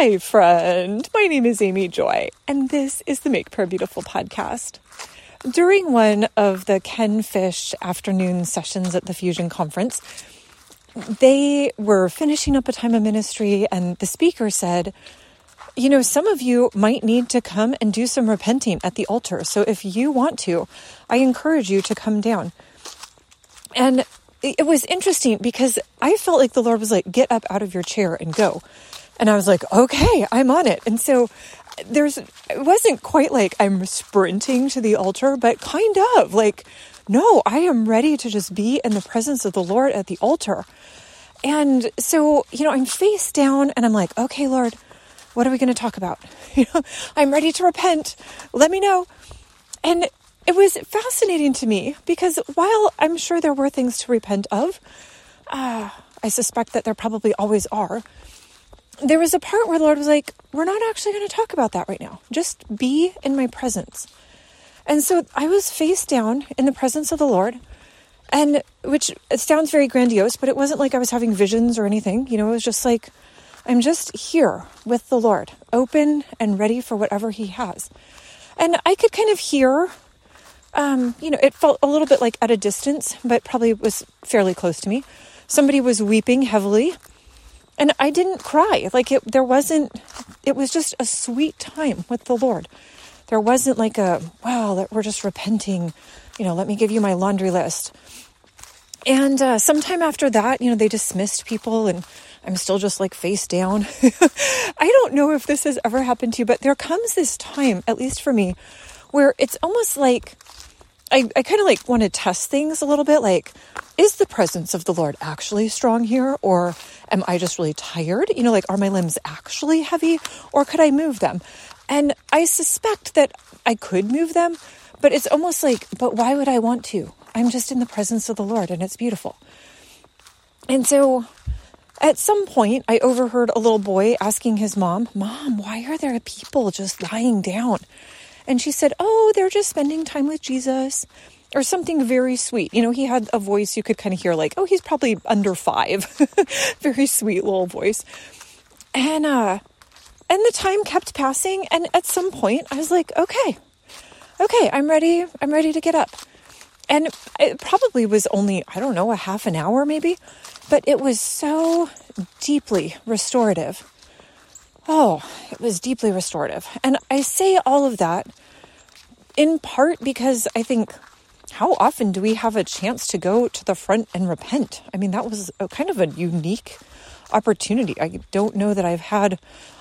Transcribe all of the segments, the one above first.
Hi, friend. My name is Amy Joy, and this is the Make Prayer Beautiful podcast. During one of the Ken Fish afternoon sessions at the Fusion Conference, they were finishing up a time of ministry, and the speaker said, You know, some of you might need to come and do some repenting at the altar. So if you want to, I encourage you to come down. And it was interesting because I felt like the Lord was like, Get up out of your chair and go. And I was like, okay, I'm on it. And so there's, it wasn't quite like I'm sprinting to the altar, but kind of like, no, I am ready to just be in the presence of the Lord at the altar. And so, you know, I'm face down and I'm like, okay, Lord, what are we going to talk about? You know, I'm ready to repent. Let me know. And it was fascinating to me because while I'm sure there were things to repent of, uh, I suspect that there probably always are there was a part where the Lord was like, We're not actually going to talk about that right now. Just be in my presence. And so I was face down in the presence of the Lord, and which it sounds very grandiose, but it wasn't like I was having visions or anything. You know, it was just like, I'm just here with the Lord, open and ready for whatever He has. And I could kind of hear, um, you know, it felt a little bit like at a distance, but probably was fairly close to me. Somebody was weeping heavily and I didn't cry. Like it, there wasn't, it was just a sweet time with the Lord. There wasn't like a, wow, that we're just repenting. You know, let me give you my laundry list. And uh, sometime after that, you know, they dismissed people and I'm still just like face down. I don't know if this has ever happened to you, but there comes this time, at least for me, where it's almost like I, I kind of like want to test things a little bit. Like, is the presence of the Lord actually strong here? Or am I just really tired? You know, like, are my limbs actually heavy? Or could I move them? And I suspect that I could move them, but it's almost like, but why would I want to? I'm just in the presence of the Lord and it's beautiful. And so at some point, I overheard a little boy asking his mom, Mom, why are there people just lying down? And she said, Oh, they're just spending time with Jesus or something very sweet. You know, he had a voice you could kind of hear, like, oh, he's probably under five. very sweet little voice. And, uh, and the time kept passing. And at some point, I was like, okay, okay, I'm ready. I'm ready to get up. And it probably was only, I don't know, a half an hour maybe, but it was so deeply restorative. Oh, it was deeply restorative. And I say all of that in part because I think how often do we have a chance to go to the front and repent? I mean, that was a kind of a unique opportunity. I don't know that I've had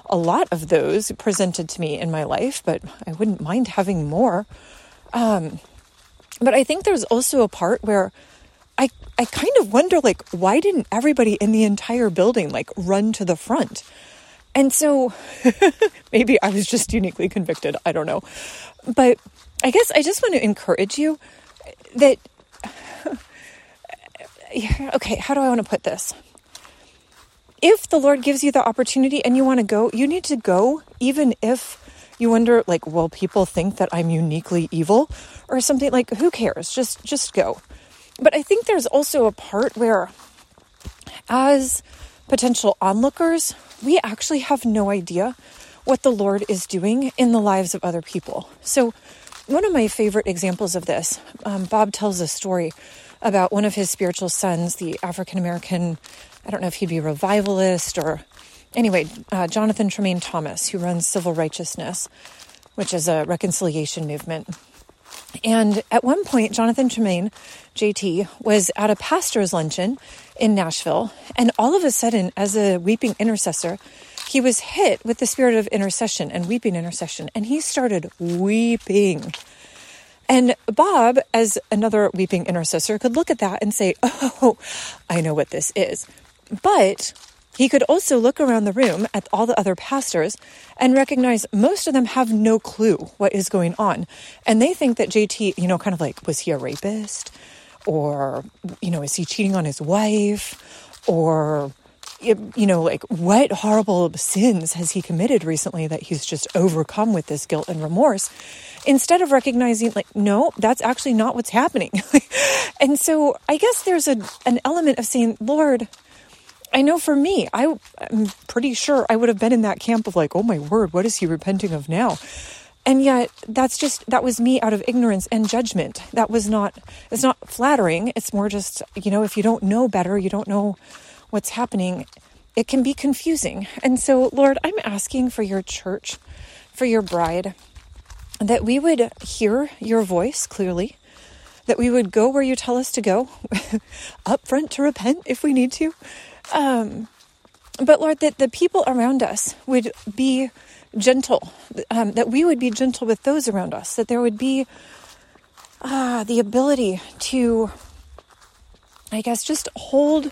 a lot of those presented to me in my life, but I wouldn't mind having more. Um, but I think there's also a part where I I kind of wonder like why didn't everybody in the entire building like run to the front? And so maybe I was just uniquely convicted. I don't know. But I guess I just want to encourage you that, okay, how do I want to put this? If the Lord gives you the opportunity and you want to go, you need to go, even if you wonder, like, will people think that I'm uniquely evil or something? Like, who cares? Just, just go. But I think there's also a part where, as potential onlookers, we actually have no idea what the Lord is doing in the lives of other people. So, one of my favorite examples of this, um, Bob tells a story about one of his spiritual sons, the African American, I don't know if he'd be revivalist or anyway, uh, Jonathan Tremaine Thomas, who runs Civil Righteousness, which is a reconciliation movement. And at one point, Jonathan Tremaine, JT, was at a pastor's luncheon in Nashville. And all of a sudden, as a weeping intercessor, he was hit with the spirit of intercession and weeping intercession. And he started weeping. And Bob, as another weeping intercessor, could look at that and say, Oh, I know what this is. But he could also look around the room at all the other pastors and recognize most of them have no clue what is going on. And they think that JT, you know, kind of like, was he a rapist? Or, you know, is he cheating on his wife? Or, you know, like what horrible sins has he committed recently that he's just overcome with this guilt and remorse? Instead of recognizing, like, no, that's actually not what's happening. and so I guess there's a, an element of saying, Lord, I know for me, I, I'm pretty sure I would have been in that camp of like, oh my word, what is he repenting of now? And yet that's just, that was me out of ignorance and judgment. That was not, it's not flattering. It's more just, you know, if you don't know better, you don't know what's happening, it can be confusing. And so, Lord, I'm asking for your church, for your bride, that we would hear your voice clearly, that we would go where you tell us to go, up front to repent if we need to. Um, but Lord, that the people around us would be gentle, um, that we would be gentle with those around us, that there would be uh, the ability to, I guess, just hold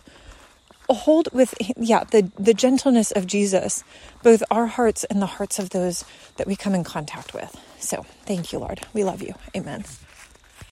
hold with yeah the the gentleness of Jesus both our hearts and the hearts of those that we come in contact with. So thank you lord. We love you. Amen